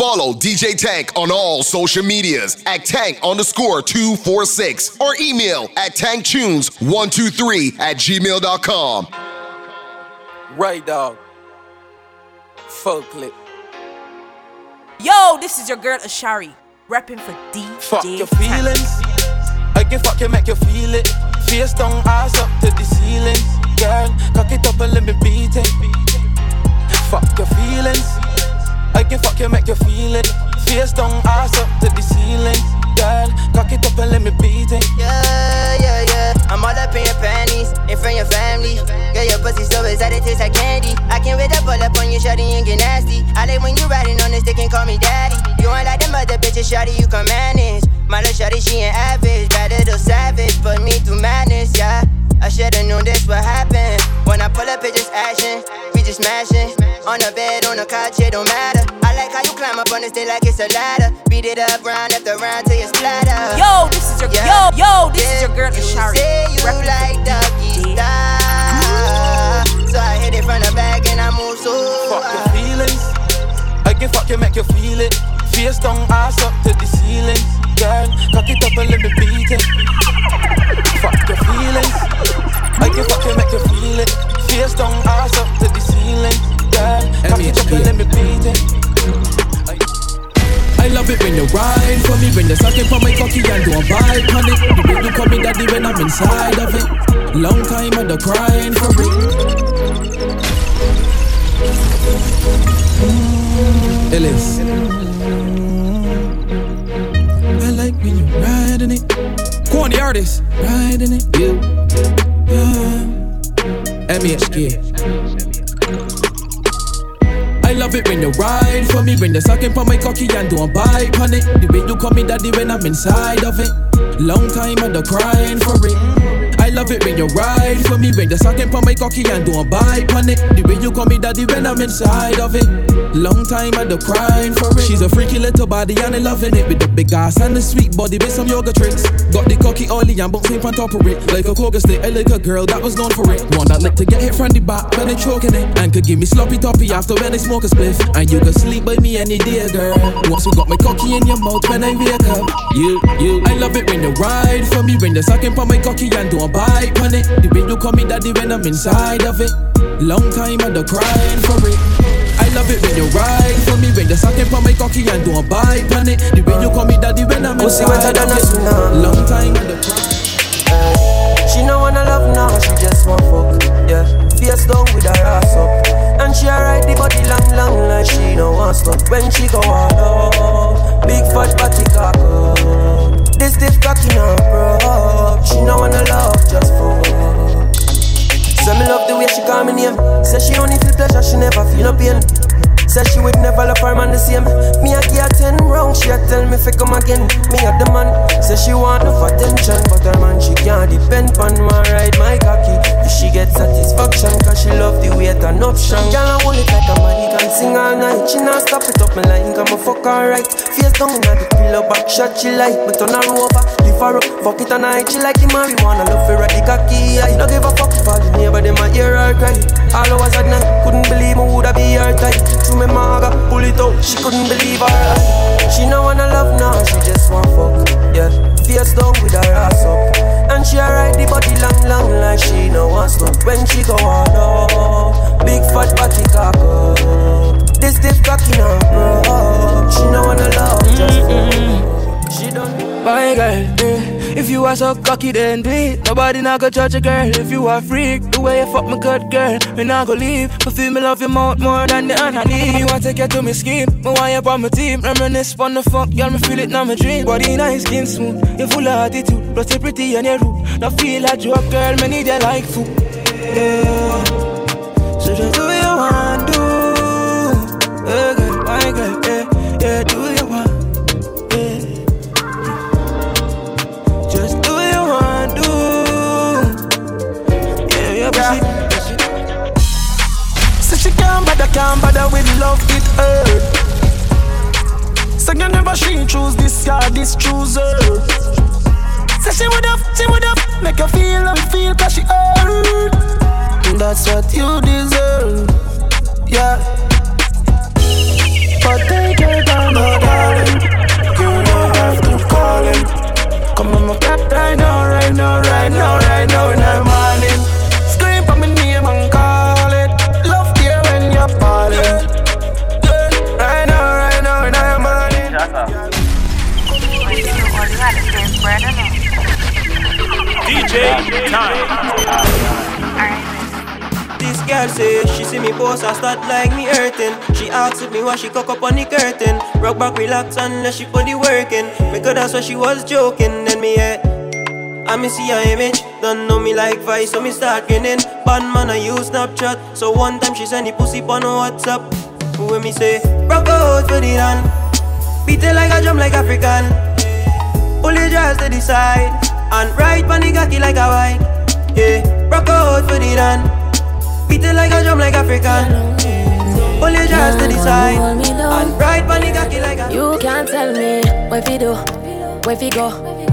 Follow DJ Tank on all social medias at tank underscore 246 or email at tanktunes123 at gmail.com. Right, dog. Full clip. Yo, this is your girl Ashari, repping for DJ Fuck your Tank. feelings. I can fuck you, make you feel it. Face down, eyes up to the ceiling. Girl, cock it up and let me beat it. Fuck your feelings. I can fuck you, make you feel it. Face down, ass up to the ceiling. Girl, cock it up and let me beat it. Yeah, yeah, yeah. I'm all up in your panties, in front of your family. Girl, your pussy so excited, it tastes like candy. I can't wait to pull up on you, shawty, and get nasty. I like when you riding on the stick and call me daddy. You ain't like them other bitches, shawty, you can manage. My little shawty, she ain't average, bad little savage, put me through madness, yeah. I should've known this would happen. When I pull up, it just action. We just smashing. On the bed, on the couch, it don't matter. I like how you climb up on this stage like it's a ladder. Beat it up round after round till you splatter. Yo, this is your Yeah. yo, yo, this is your girl You Ashari. say you repping for like doggy DJ style. So I hit it from the back and I move so Fuck your feelings. I can fuck you, make you feel it. Face down, ass up to the ceiling. Girl, cock it up and let me beat it. Fuck your feelings. I can fuck you, make you feel it. Face down, ass up to the ceiling. Girl, cock it up and let me beat it. I love it when you ride for me, when you're sucking for my cocky and don't bite on it. The way you call me daddy when I'm inside of it. Long time under crying for it. Ellis. When you riding it. Corny artist, riding it. You. Yeah. MHK. I love it when you ride for me, when you're sucking for my cocky and don't bite on it. The way you call me daddy when I'm inside of it. Long time under crying for it. I love it when you ride for me, when you're sucking for my cocky and don't bite on it. The way you call me daddy when I'm inside of it. Long time under crying for it. She's a freaky little body and I loving it with the big ass and the sweet body with some yoga tricks. Got the cocky oily and bouncing on top of it. Like a coca stick, I like a girl that was known for it. One that like to get hit from the back when they choking it. And could give me sloppy toppy after when I smoke a spliff. And you can sleep by me any day, girl. Once you got my cocky in your mouth when I wake up. You, you, I love it when you ride for me, when you're sucking for my cocky and don't bite on it. The way you call me daddy when I'm inside of it. Long time under crying for it. I love it when you ride for me, when you're sucking for my cocky and don't bite on it. The way you call me daddy when I'm inside wetter than a it. tsunami. Long time under crying. She no wanna love now, she just want fuck. Yeah, face down with her ass up. And she ride the body long, long like she no want stop. When she go on up, big fat body cock up. This stiff cocky now, bro. She no wanna love, just fuck. Say me love the way she call me name. Say she only feel pleasure, she never feel no pain. Say she would never love her man the same. Me a give her ten round, she a tell me fi come again. Me a the man. Say she want enough attention, but her man she can't depend on me ride my cocky. If she get satisfaction, cause she love the way it an option. Girl I hold it like a man, he can sing all night. She not stop it up me like I'm a fuck alright. Face down inna the pillow, back shot she like, but turn her over, lift her up, fuck it all night. She like the marijuana, love her at the cocky. I don't give a fuck for the neighbor, them a hear her cry. All hours at night, couldn't believe me woulda be her type. Me maga, pull it out, she couldn't believe her eye. She no wanna love now, she just want fuck. Yeah, face down with her ass up, and she ride the body long, long like she no want stop. When she go on up, big fat body cock up. This stiff cocky now, bro. She no wanna love, just fuck. She don't. My girl, eh, if you are so cocky, then do it. Nobody not go judge a girl if you are freak. The way you fuck me good girl, me not go leave. But feel me love your mouth more than the honey. You want take you to me scheme, me want you on my team. Reminisce on the fuck, girl, me feel it now my dream. Body nice, skin smooth, you full of attitude. Plus you pretty and you rude. Now feel like you up, girl, me need you like food. Yeah. So just do can't bother with love, it eh. hurt. So you never she choose this guy, this chooser. Say she would have, she would have, make you feel how you feel, cause she hurt. That's what you deserve, yeah. But take your time, my darling. You don't have to call him. Come on, my cat, right now, right now, right now, right now, and I'm DJ time. This girl say she see me post I start like me hurting. She asks me why she cock up on the curtain. Rock back, relax, unless she put the work in. Because that's why she was joking. Then me yeah. I me see her image, don't know me like Vice, so me start grinning. Bad man, I use Snapchat, so one time she send the pussy on WhatsApp. When me say, rock out for the run, beat it like a drum like African. Pull your to the side, and ride pon the cocky like a bike. Yeah, rock out for the run. Beat it like a drum like African. Pull your dress to the side and ride pon the cocky like a. You can't tell me where fi do, where fi go,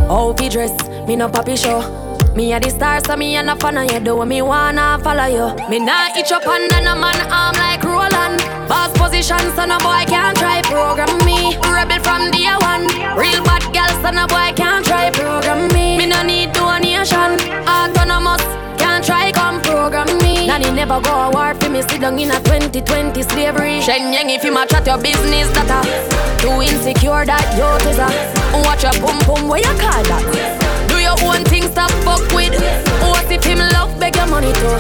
how fi dress. Me no papi show. Me a the star, so me a no fan of you. Do me wanna follow you. Me nah itch up under no man arm like Roland. Boss position, so no boy can't try program me. Rebel from day one. Real bad girl, so no boy can't try program me. Me no need donation. Autonomous, can't try come program me. Nanny never go a war for me. Sit down in a 2020 slavery. Shen Yang if you match at your business, that a too insecure that you is a. Watch your pum pum, where you call that? Own thing, stop fuck with. What if him love beg your money too?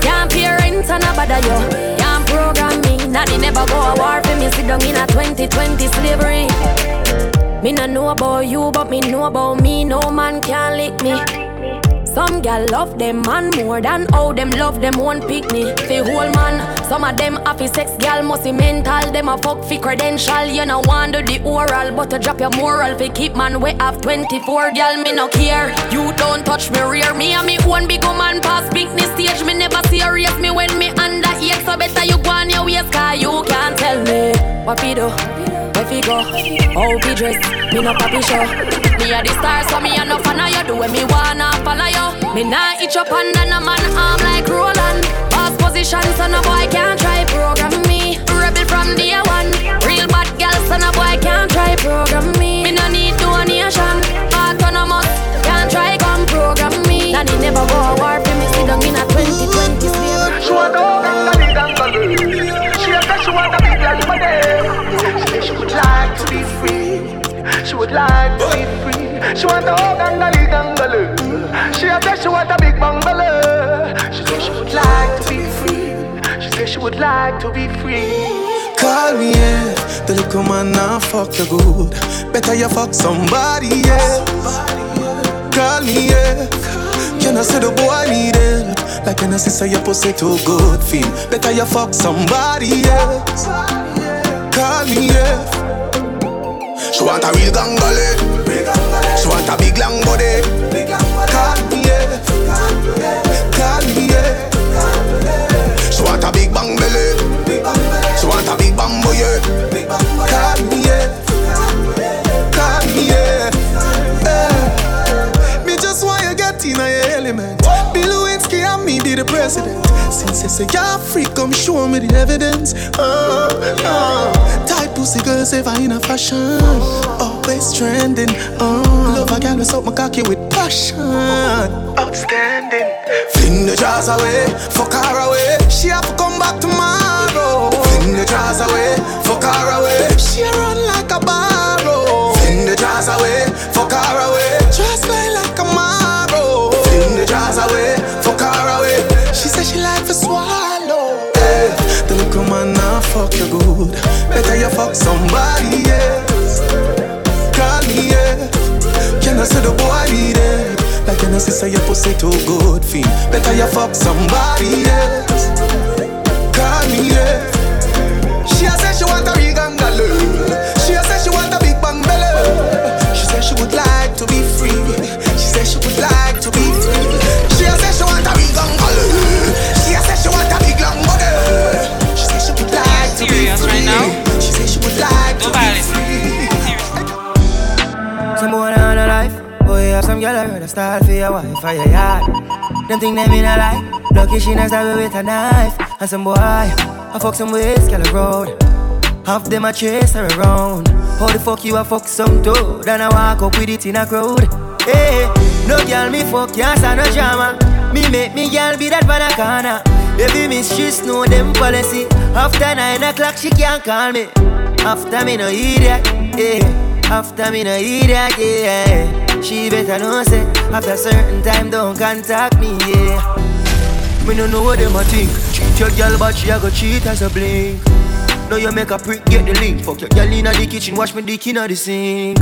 Can't pay rent and a bother you. Can't program me. Nanny never go a war for me. Sit down in a 2020 slavery. Me no know about you, but me know about me. No man can lick me. Some gal love them man more than how them love them one picnic. Fi whole man, some of them happy sex gal must mental. Them a fuck fi credential. You no want do the oral, but to drop your moral fi keep man we have 24 gal. Me no care. You don't touch me rear. Me and me one big woman pass picnic stage. Me never serious. Me when me under eight, so better you go on your waist, cause you can't tell me what fi do. Fi? How fi dress? Me no papi show. Me a the star, so me a no fan of you. Do when me wanna follow you. Me nah itch up under no man arm like Roland. Boss position, so no boy can't try program me. Rebel from day one. Real bad girl, so no boy can't try program me. Me no need donation. Autonomous, can't try come program me. Nanny never go a war for me. Sit down in a 2020 slavery. Like to be free. She want a ganga, ganga girl. She a say she want a big bungalow. She said she would like to be free. She said she would like to be free. Call me, yeah. The little man now fuck you good. Better you fuck somebody, yeah. Call me, yeah. Can I say the boy I need help? Like I say your pussy too good feel? Better you fuck somebody, yeah. Call me, yeah. She want a real gangale. She want a big long body. Yeah. She want a big bang belly. She want a big yeah. The president. Since you say you're freak, come show me the evidence. Uh, uh. Tight pussy girls ever in a fashion. Always trending. Uh. Love a girl with my cocky with passion. Outstanding. Fling the jars away, fuck her away. She have to come back tomorrow. Fling the jars away, fuck her away. She run like a barrow. Fling the jars away, fuck her away. Somebody else. Call me yeah. Can I say the boy need it? Like can I say your pussy too good feel? Better you fuck somebody else. Call me yeah. She say she want a big angalo. Girl I heard a style for your wife for your yard. Them think them mean a life. Lucky she not stab with a knife. And some boy, I fuck some ways, girl road. Half them a chase her around. How the fuck you a fuck some toad? And I walk up with it in a crowd. Hey, no girl me fuck, yes, no drama. Me make me girl be that van a corner. Baby miss, she know them policy. After nine o'clock, she can't call me. After me no idiot. After me no eat that, yeah. She better know say after a certain time don't contact me, yeah. Me no know what them a think. Cheat your girl, but she a go cheat as a blink. Now you make a prick, get the link. Fuck your girl inna the kitchen, wash me dick inna the sink.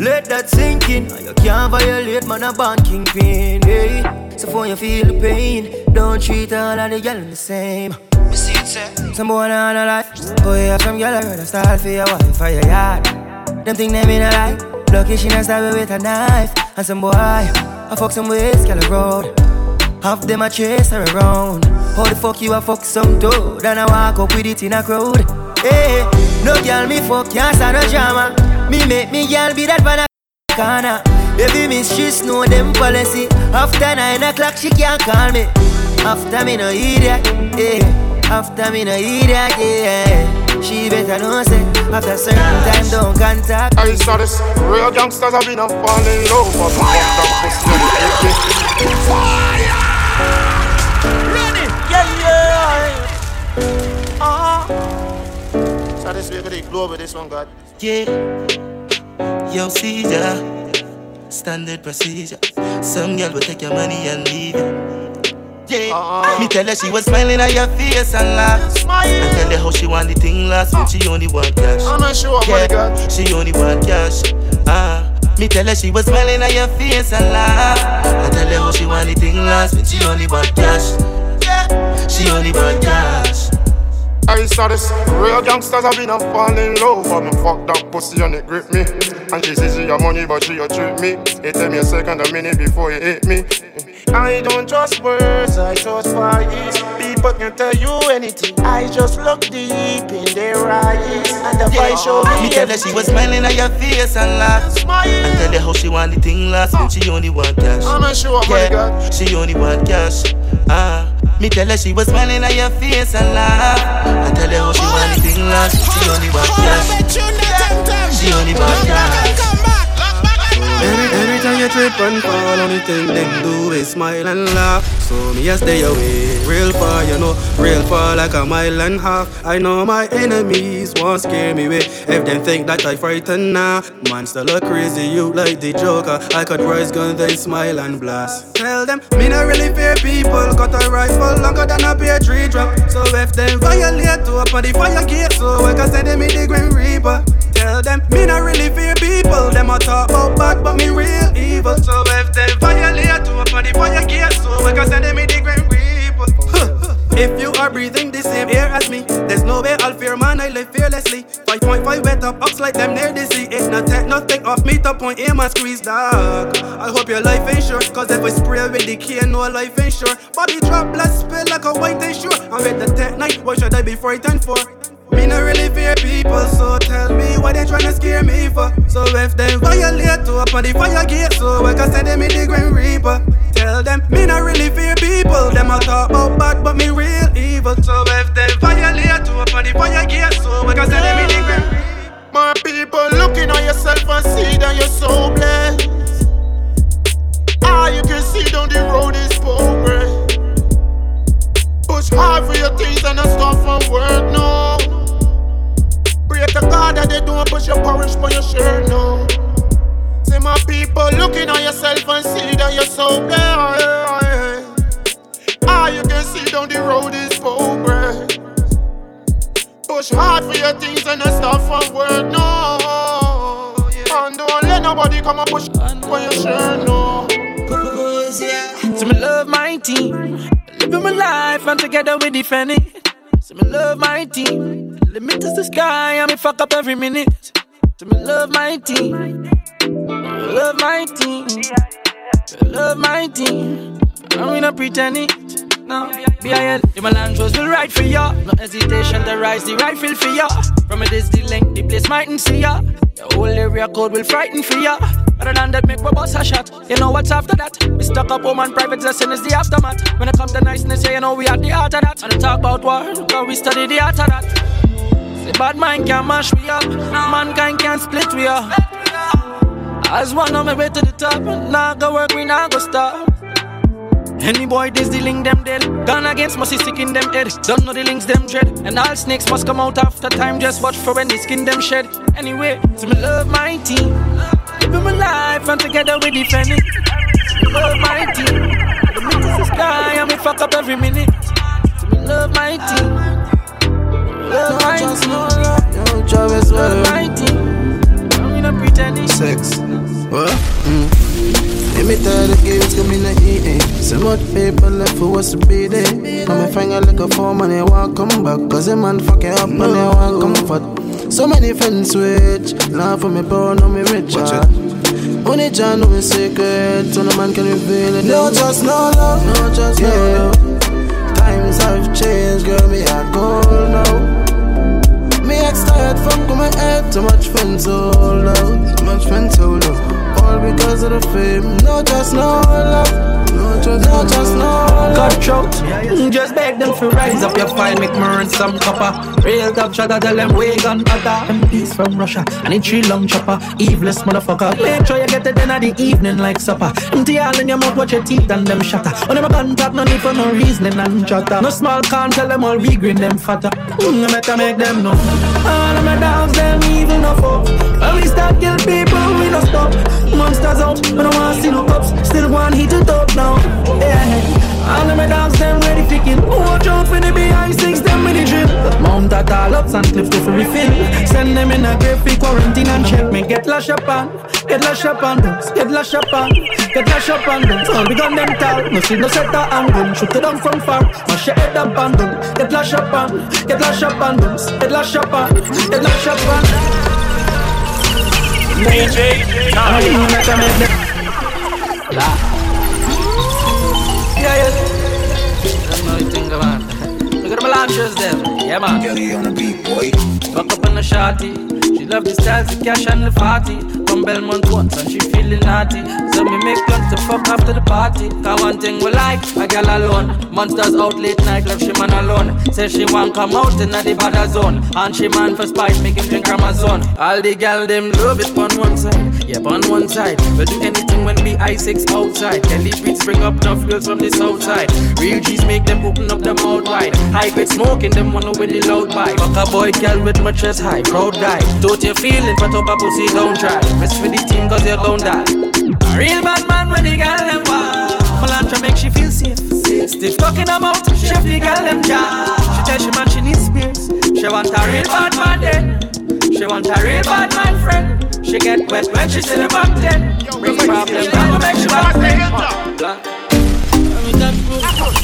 Let that sink in. You can't violate, man, a band kingpin. Hey. So for you feel the pain, don't treat all of the girl the same. Me see it, sir. Some boy on a life. Oh yeah, some girl I rather start for your wife for your yard. Them think them in a lie. Lucky she not stab with a knife. And some boy, I fuck some ways, girl road. Half them a chase her around. How the fuck you a fuck some toad? And I walk up with it in a crowd. Hey, no girl me fuck, can't stand no drama. Me make me girl be that van corner. Baby miss she know them policy. After nine o'clock she can't call me. After me no idiot, yeah. After me no idiot, yeah. She better know say after certain time don't contact. I saw this real gangsters have been a falling over low, but fuck that pussy. Fire! Uh-huh. So this way, gonna glow with this one, God. Yeah. Yo, Caesar. Standard procedure. Some girl will take your money and leave it. Yeah. Uh-uh. Me tell her she was smiling at your face and laugh. Smile. And tell her how she want the thing last, but she only want cash. I'm not sure yeah. God. She only want cash. Ah. Me tell her she was smiling at your face and laugh. And tell her how she want the thing last, but she only want cash. Yeah. She only want cash. I saw this real gangsters have been a falling low But me fuck that pussy and it grip me And she says she your money but she a treat me It tell me a second a minute before you hit me I don't trust words, I trust vibes People can tell you anything I just look deep in their eyes And the yeah. show me Me tell her she was smiling at your face and laugh Smile. And tell her how she want the thing last And she only want cash I'm not sure, yeah. She only want cash Ah me tell her she was smiling at your face and laugh. I tell her how she want anything last. She only want cash. She only want cash. Every, every time you trip and fall, only thing them do is smile and laugh. So me a stay away, real far, you know, real far like a mile and half. I know my enemies won't scare me away. If them think that I frighten now, man still look crazy, you like the Joker. I could rise gun, then smile and blast. Tell them, me not really fear people. Got a rifle longer than a pear tree drop. So if them violate, to open the fire gate, so I can send them in the Grim Reaper. Tell them, me not really fear people. Them a talk about bad, but me real evil. So if they violate, to open the fire gate, so I can send them in the Grim. If you are breathing the same air as me, there's no way I'll fear man, I live fearlessly. 5.5 wet up, ups like them near the sea. It not take nothing off me to point aim and squeeze dog. I hope your life ain't sure, cause if I spray with the key, no life ain't sure. Body drop, blood spill like a white ensure. I'm with the tech night, what should I be frightened for? Me no really fear people, so tell me why they tryna scare me for. So if them violate to open the fire gate, so I can send them in the Grim Reaper. Tell them me not really fear people, them a talk about bad, but me real evil. So if them violate to open the fire gate, so I can send them in the Grim Reaper. My people looking on yourself and see that you're so blessed. Ah, you can see down the road is progress. Push hard for your things and not stop from work, no. Pray to God that they don't push your porridge for your shirt, no. See my people looking on yourself and see that you're so blessed. Ah, you can see down the road is progress. Push hard for your things and not from work, no. And don't let nobody come and push for your shirt, no. So me love my team, living my life and together we defend it. So me love my team, limit is the sky me fuck up every minute. So me love my team, love my team, love my team. I'm not pretending. No, BIL, the Melandros will ride for ya. No hesitation to rise the rifle for ya. From a the length, the place mightn't see ya. The whole area code will frighten for ya. Other than that, make my boss a shot. You know what's after that? We stuck up home and private lesson is the aftermath. When it comes to niceness, yeah, you know we at the heart of that. And talk about war, because we study the art of that. The bad mind can mash me up, mankind can split we up. As one on my way to the top, now go work, we now go stop. Any boy this the link them dead. Gun against must sick in them head. Don't know the links them dread. And all snakes must come out after time. Just watch for when the skin them shed. Anyway, to me love my team. Living my life and together we defend it. Me love my team. The meet sky and we fuck up every minute. To me love my team. Love team. Yo, Travis, Love my team. I'm not pretending. Sex. What? Mm. Let me tell the games coming to eating. So much people left for what's to be there. Now my finger like a form and they want come back. Cause the man fuck it up and they want comfort. So many friends switch. Laugh for me poor, no me rich. Only John know me secret. So no man can reveal it. No just no love. No just yeah. no love. Times have changed, girl. Me a gold now. Tired, with my head. Too much friends so low. Too much friends so low. All because of the fame. No just no love. No just no, just no love. Cutthroat, just beg them to rise up your file, make me earn some copper. Real top shot, tell them we gun other. MPs from Russia, and a tree long chopper. Eveless motherfucker, make sure you get it in at the evening like supper. Empty all in your mouth, watch your teeth and them shatter. On them gun talk, no need for no reasoning and chatter. No small can't tell them all we green them fatter. Mm, I better make them know. All of my dogs, them evil no fuck. When we start kill people, we no stop. Monsters out, but I wanna see no cops. Still want heat it up now. Yeah, all of my dogs, them ready for kill. Watch out for the BI6, them with the drill. Mount that all ups and clips to refill. Send them in a grave for quarantine and check me. Get lash up on, get lash up on, those. get lash up on, get lash up on. those. All we gun them tall, no see no set that angle. Shoot it down from far, mash your head up on them. Get lash up on, get lash up on, those. get lash up on, get lash up on. DJ time. Yeah, yeah. Look at the launchers them. Yeah, man. Girl, on the beat, boy. Fuck up on the shotty. She love the styles, the cash and the party. From Belmont once and she feeling naughty. So me make plans to fuck after the party. Cause one thing we like, a girl alone. Monsters out late night, left she man alone. Say she want come out in the bad zone. And she man for spice, make him drink Amazon. All the gal them love it on one side. Yep, on one side. We do anything when we I6 outside. Kelly beats bring up tough girls from the south side. Real G's make them open up their mouth wide. High grade smoking them wanna with the loud vibe. Fuck a boy, girl with my chest high. Proud guy. Don't you feeling, but up a pussy, don't try. Rest for the team, cause you're gon' die. A real bad man when the girl them wild. Melantra make she feel safe. Stiff talking her mouth, chef the girl them jaw. She tell she man she needs spears. She want a real bad man then. She want a real bad man friend. She get wet when she see the back then. Bring problem, I'ma make she back then.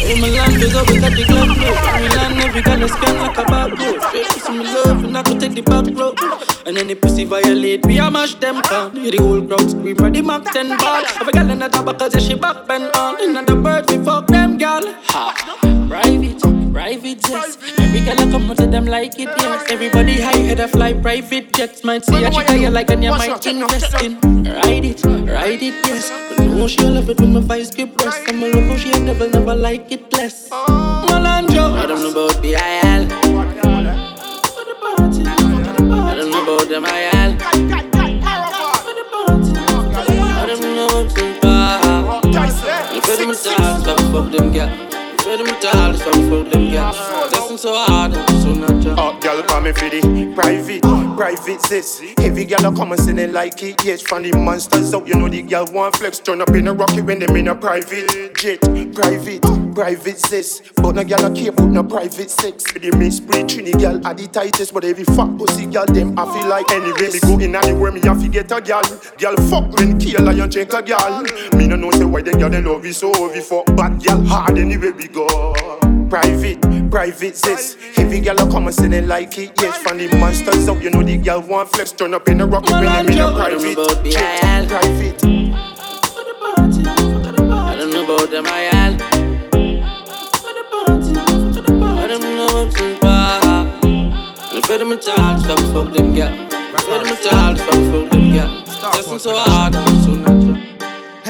In my big up, we got the club road. In my land, every girl is scan like a bad road. Straight to me love, and I could take the back road. And any pussy violate, we a mash them down. Hear the whole crowd scream, ready Mac 10 ball. Every girl in the top because she back bend on. In the them like it, yes. Everybody high head a fly private jets. Might see a chick you like and you might invest in. Ride it, ride it, yes. But no, she love it when my vice get breast. I'm a love how she never, never like it less. Malandro, I don't know about the IL. I don't know about them IL. I don't know about them bar. You fed them dogs, but fuck them girl. You fed them dogs, but fuck them girl. Listen so hard, so natural. Me for the private, private sis. I come and sing it like it. Yes, from the monsters out, you know the girl want flex. Turn up in a rocky when them in a private jet. Private, private sis. But no girl a care about no private sex. The miss preaching the girl are the tightest, but every fat pussy girl them I feel like anyway. Me go in anywhere me have to get a girl. Girl fuck when kill lion drink a girl. Me no know say why them girl they love you so we fuck bad girl hard anyway we go. Private, private sis. Every girl I come and sing it like it. Yes, from the monsters out, you know the girl want flex. Turn up in a rock, when them in a private jet. Private. I don't know about them IL. I don't know about them bar. You fed them a child, stop fuck them girl. You fed them a child, stop fuck them girl. Listen so hard, I'm so.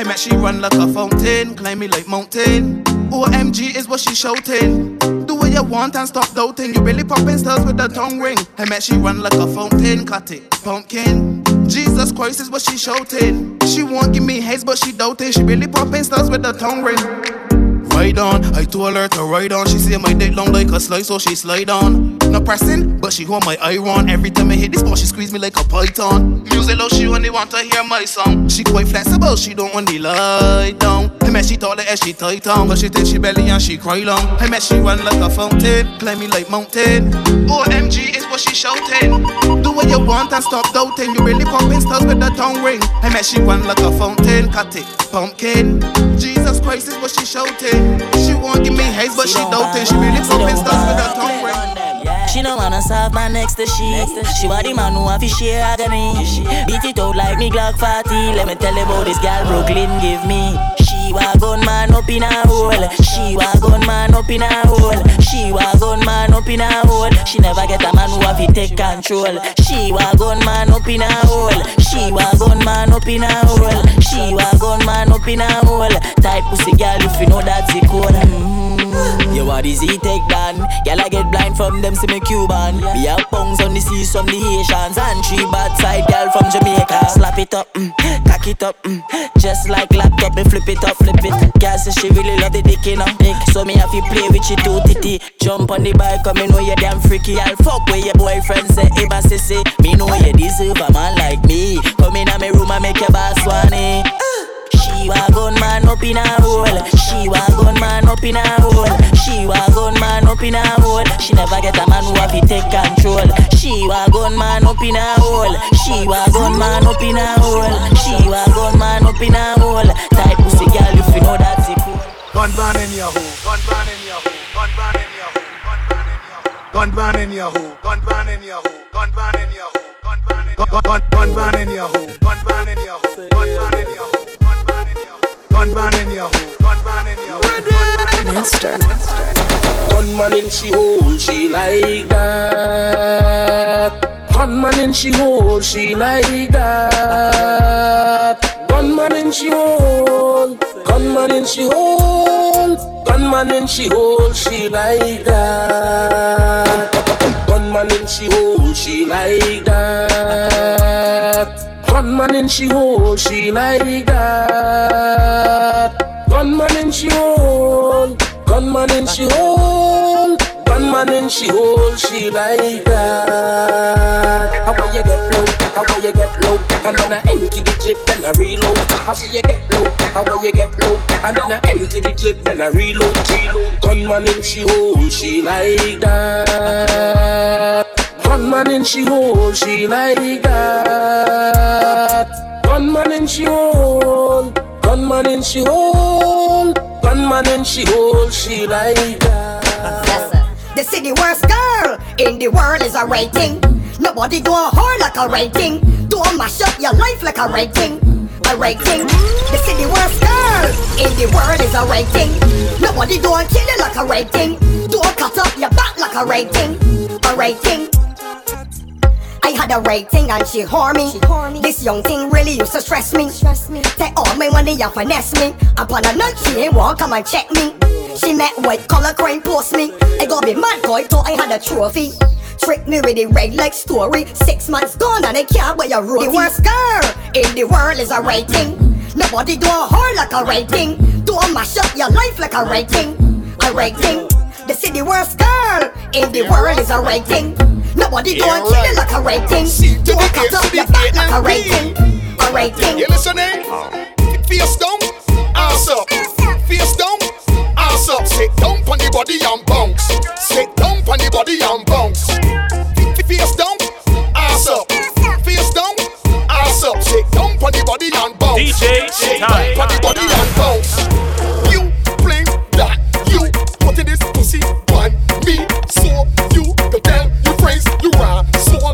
Hey man, she run like a fountain, climb me like mountain. OMG is what she shouting. Do what you want and stop doubting. You really popping stars with the tongue ring. Hey man, she run like a fountain, cut it, pumpkin. Jesus Christ is what she shouting. She won't give me haze, but she doubting. She really popping stars with the tongue ring. Ride on, I told her to ride on. She say my dick long like a slice, so she slide on. not pressing, but she hold my iron. Every time I hit this ball, she squeeze me like a python. Music low, she only want to hear my song. She quite flexible, she don't want to lie down. I met she taller as she tight on, but she think she belly and she cry long. I met she run like a fountain, climb me like mountain. OMG is what she shouting. Do what you want and stop doubting. You really pumping stars with the tongue ring. I met she run like a fountain, cut it, pumpkin. Jesus Christ is what she shouting. She won't give me haze, but she doubting. She really pumping stuff with her tongue ring. She no wanna serve man next to she. She want the man who have to share agony. Beat it out like me Glock 40. Let me tell you about this girl Brooklyn give me. She wa gun man up in a hole. She wa gun man up in a hole. She wa gun man up in a hole. She never get a man who have to take control. She wa gun man up in a hole. She wa gun man up in a hole. She wa gun man up in a hole. Type pussy girl if you know that's the code. Mm-hmm. You are the Z take down. Girl I get blind from them see me Cuban. We have pungs on the seas from the Haitians and three bad side girl from Jamaica. Slap it up, mm, cock it up, mm, just like laptop me flip it up, flip it. Girl says she really love the dick you know. So me have to play with you too titty. Jump on the bike, come me know you damn freaky. I'll fuck with your boyfriend say Iba sissy. Me know you deserve a man like me. Come in a room and make your boss swanny. She wa gun man up in a hole. She wa gun man up in a hole. She wa gun man up in a hole. She never get a man who have to take control. She wa gun man up in a hole. She wa gun man up in a hole. She wa gun man up in a hole. Type pussy girl if you know that's it. Gun ban in your hole. Gun ban in your hole. Gun ban in your hole. Gun ban in your hole. Gun ban in your hole. Gun ban in your hole. Gun ban in your hole. Gun ban in your hole. Gun ban in your hole. Gun ban in your hole. Gun ban in your hole. Gun ban in your hole. Monster. Gunman in she hole, she like that. Gunman in she hole, she like that. Gunman in she hole, gunman in she hole, gunman in she hole, she like that. Gunman in she hole, she like that. Gunman in she hole, she like that. Gunman in she hole, gunman in she hole, gunman in she hole, she like that. How you get low? How you get low? And then I empty the clip, then I reload. How will you get low? How will you get low? And then I empty the clip, then I reload. reload. Gunman in she hole, she like that. Gunman in she hole, she like that. Gunman in she hole, gunman in she hole, gunman in she hole, she like that. The city worst girl in the world is a rating. Nobody do a whore like a rating. Do a mash up your life like a rating. A rating. The city worst girl in the world is a rating. Nobody do a kill you like a rating. Do a cut up your back like a rating. A rating. I had a rating and she whore me. She whore me. This young thing really used to stress me. Stress me. Take all my money and finesse me. Upon a night she ain't walk come and check me. She met white collar crime post me. I got be mad boy thought I had a trophy. Trick me with the red like story. Six months gone and I can't wear your roti. The worst girl in the world is a rating. Nobody do a whore like a rating. Do a mash up your life like a rating. A rating. The city worst girl in the world is a rating. Nobody do a kill you like a rating. Do a cut up your back like a rating. A rating. You listening? Eh? Face down, ass up. Face down, ass up. Sit down on the body and bounce. Sit down on the body and bounce. Face down, ass up. Face down, ass up. Sit down on the body and bounce. DJ Sit time. down on the body and bounce. You bring that. You put in this pussy on me. So you are so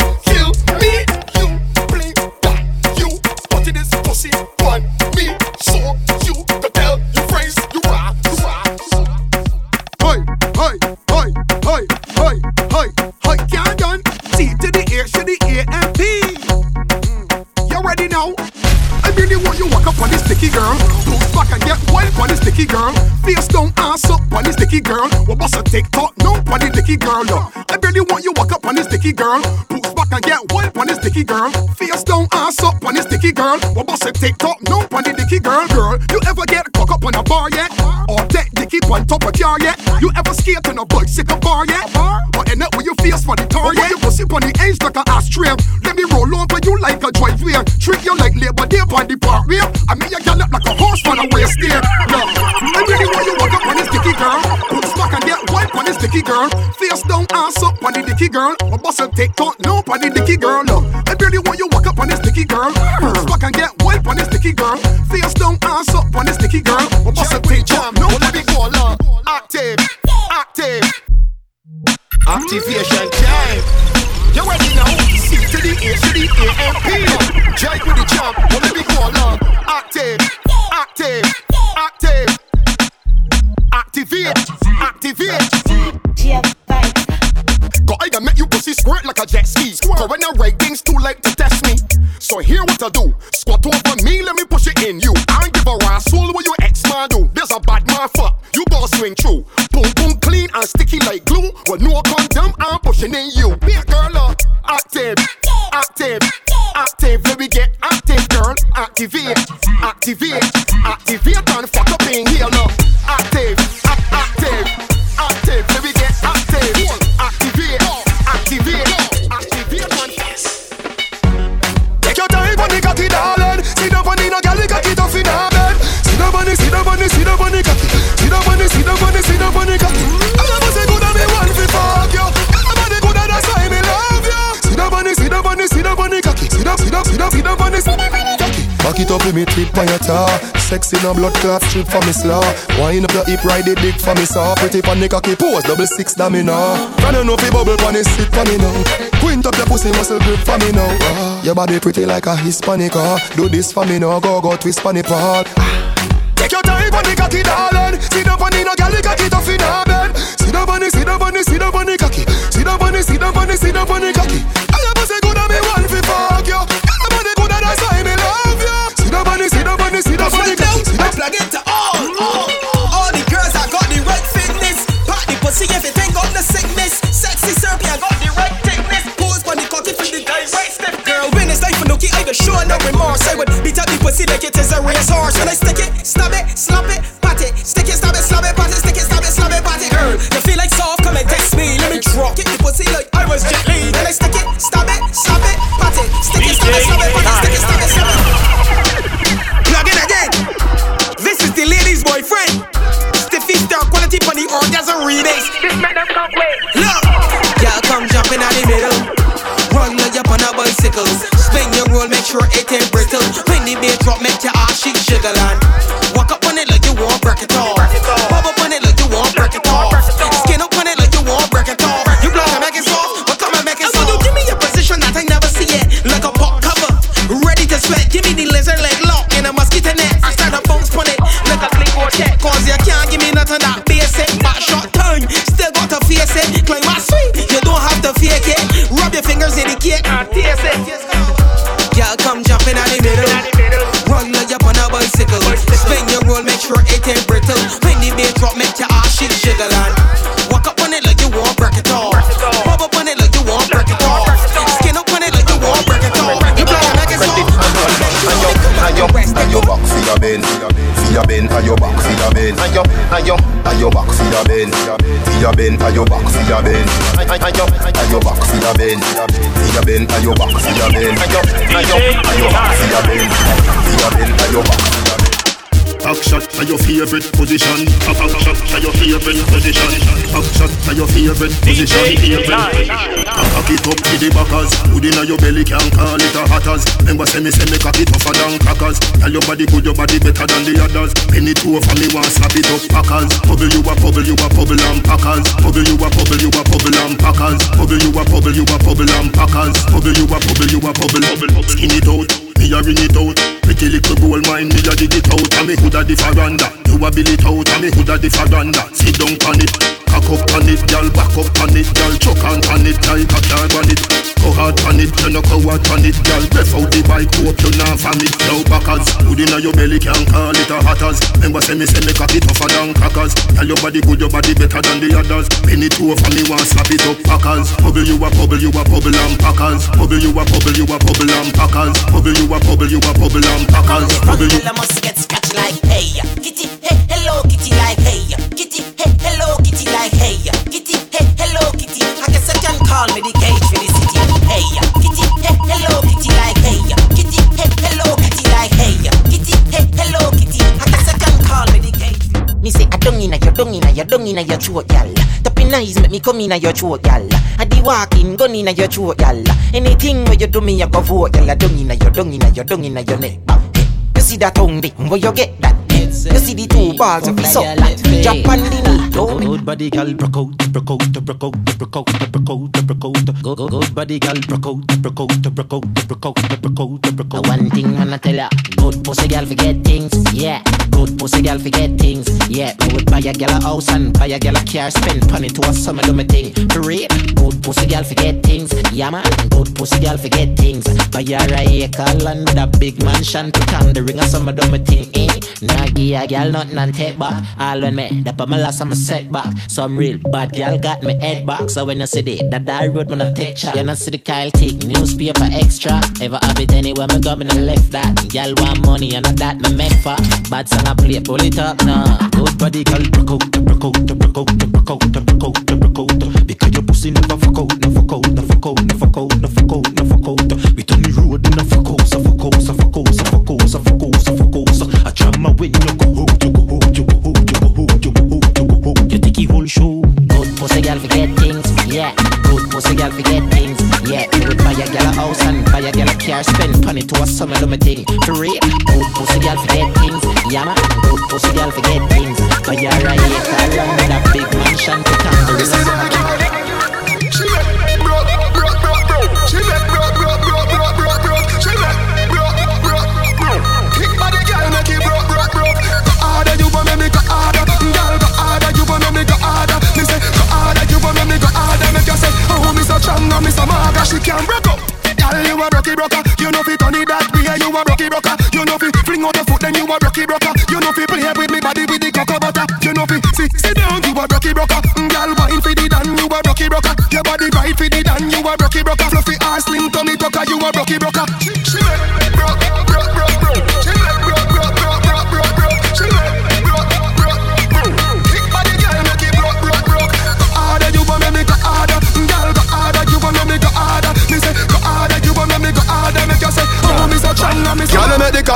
wild on this sticky girl. Face down, ass up on this sticky girl. We bust a TikTok, no on the dicky girl. Girl, you ever get cock up on a bar yet? Or take dicky on top of car yet? You ever skate on a bicycle bar yet? Or end up with you face for the tar. Yeah, you pussy on the edge like a ashtray. Let me roll over you like a driveway. Treat you like labor day on the parkway. I mean you gallop like a horse on a waist there. No, dicky girl. Face down, ass up on the dicky girl. My boss will take talk no on the dicky girl. I really want you walk up on this dicky girl. Smack and get wipe on this dicky girl. Face down, ass up on this dicky girl. My boss will take talk no. Let me go along. Active, active. Activation time. You ready now? C to the A to the A M P. Jive with the jump. Jet ski. Go when I ride things too late to test me. So here what I do. Squat over me, let me push it in you. I don't give a rascal what your ex man do. There's a bad man fuck. You gotta swing through. Boom boom clean and sticky like glue. With no condom, I'm pushing in you. Be a girl up. Active, active, active. Let me get active, girl. Activate, activate, activate and fuck up in here now. A- active, Back it up with me tip on your tar Sexy no blood clot strip for me slaw Wind up your hip ride the dick for me saw Pretty pan the cocky pose double six da me now Can you know fi bubble pan it sit for me now Quint up your pussy muscle grip for me now Ah, Your body pretty like a Hispanic ah. Do this for me now go go twist for me part Take your time on the cocky, darling. Sit down on the no girl, the cocky tough in her bed. Sit down on the, sit on the, sit down on the cocky. On the, sit on the, sit the cocky. Nookie, I don't show no remorse. I would beat up the pussy like it is a racehorse. When I stick it, stab it, slap it, ass and your, and your back for your bend, for your bend, and your back for your bend, and your, and your, and your back for your bend, for your bend, and your back for your bend. Back shot to your favorite position. Back shot to your favorite position. Back shot to your favorite position. Cock it up to the backers. Put inna your belly, can't call it a hatters. Remember say me say me cock it tougher than crackers. Tell your body good, your body better than the others. Penny two over me want slap it up packers. Bubble you a bubble, you a bubble and packers. Bubble you a bubble, you a bubble and packers. Bubble you a bubble, you a bubble and packers. Bubble you a bubble, you a bubble. Skin it out. A ring it out. Pretty little gold mine, me a dig it out. And me hood a the faranda You a bill it out And me hood a the faranda Sit down on it Cock up on it, girl Back up on it, girl Chuck on on it, like a car on it. Go hard on it, you no go hard on it, girl Breath out the bike, hope you not from it Now backers, hood inna your belly Can't call it a hatters Remember say me say me cock it tougher than crackers. Tell your body good, your body better than the others. Penny two for me want slap it up packers. Bubble you a bubble, you a bubble and packers. Bubble you a bubble, you a bubble and packers. Bubble you a bubble, you a bubble and packers. Bubble you I must get scratched like hey Kitty, hey, hello kitty like hey Kitty, hey, hello kitty like hey Kitty, hey, hello kitty I guess I can call me the cage for the city. Hey, kitty, hey, hello, kitty, like hey, kitty, hey, hello, kitty, like hey, kitty, hey, hello, kitty. I guess I can call me the cage. Me say I don't inna your, don't inna your, don't inna your throat, gal. Tapping eyes make me come inna your throat, gal. I di walking, gun inna your throat, gal. Anything where you do me, I go vote, gal. I don't inna your, don't inna your, don't inna your neck. You see that tongue, where you get that? You see the two balls of the so Jump on the knee, Good body gal, broke out, broke out, broke out, broke out, broke out, broke out. Go go good body gal, broke out, broke out, broke out, broke out, broke out, broke out. One thing I wanna tell ya, good pussy gal forget things, yeah. Good pussy gal forget things, yeah. Me would buy a gal a house and buy a gal a car, spend money to a summer do me thing. For real, good pussy gal forget things, yeah man. Good pussy gal forget things. Buy her a acre land with a big mansion, put on the ring a summer do me thing, eh. Nah give a gal nothing and take back. All when me, that put my last I'm a setback. Some real bad gal got me head back. So when you see the that that road when I take shot, you know see the Kyle take newspaper extra. Ever have it anywhere me go, me no left that. Gal want money and that me make for. Bad song I play, pull it up now. Good body gal, broke out, broke out, broke out, broke out, broke out, broke out. Because your pussy never fuck out, no fuck out, no fuck out, no fuck out, no fuck out, no fuck out. We turn the road, no fuck out, so fuck out, so fuck out, so fuck out, so fuck out, so fuck out. I try my way, you out, you take it whole show. Good pussy gal forget things, yeah. Good pussy gal forget things, yeah. Would buy a gal a house and buy a gal a car, spend money to a summer do me thing. For real, good pussy gal forget things, yeah man. Good pussy gal forget things. Buy her a acre land with a big mansion to come the me go harder. Make say, oh strong, oh me so maga. She can break up. Girl, you a brocky broker. You know fi turn it that way. You a brocky broker. You know fi fling out the foot, then you a brocky broker. You know fi play with me body with the cocoa butter. You know fi sit sit down. You a brocky broker. Mm, girl, wine fi the dan. You a brocky broker. Your body right fi the dan. You a brocky broker. Fluffy ass, slim tummy tucker. You a brocky broker. She she make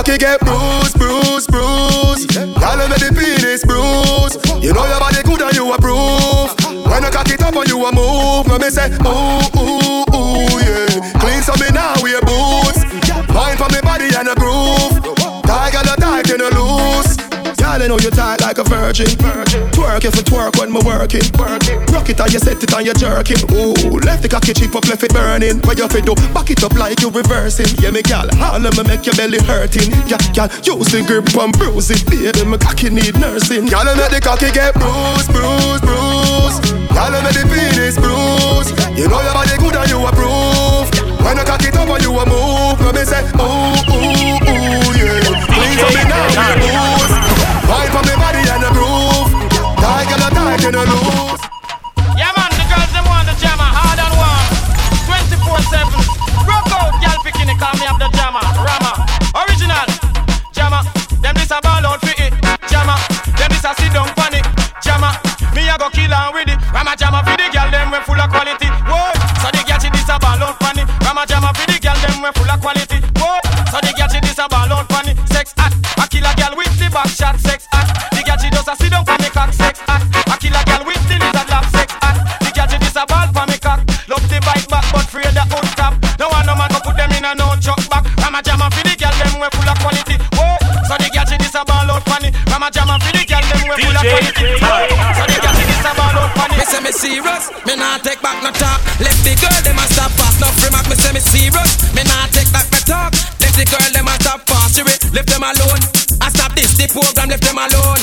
cocky get bruised, bruised, bruised. Girl, make the penis bruised. You know your body good and you approve. When I cock it up and you a move, now me say, ooh, ooh, you tight like a virgin. virgin. Twerk if you twerk when me working. Rock it and you set it and you jerking. Ooh, left the cocky cheap up, left it burning. Where you fit do? Back it up like you reversing. Yeah, me gal, all of me make your belly hurting. Yeah, gal, use the grip and bruise it, baby. My cocky need nursing. Gal, I make the cocky get bruised, bruised, bruised. Gal, I make the penis bruised. You know your body good and you approve. When I cock it up and you a move, let me say, ooh, ooh, ooh, yeah. Please tell me now, you lose. No lose. Yeah, man, the girls them want the jammer hard and warm. 24-7. Broke out, girl picking it, call me up the jammer. Rama, original. Jammer, them this a ball out for it. Jammer, them this a sit down funny. Jammer, me a go kill and with it. Rama jammer for the girl, them we full of quality. Whoa, so the girl she this a ball out funny. Rama jammer for the girl, them we full of quality. Whoa, so the girl she this a ball out funny. Sex act, a girl with the back shot. Sex act, we full of quality. So the girl she this a ball out funny. Me say me serious, me nah take back no talk. Let the girl them a stop fast, no free mark. Me say me serious, me nah take back no talk. Let the girl them a stop fast, she left them alone. I stop this the program, left them alone.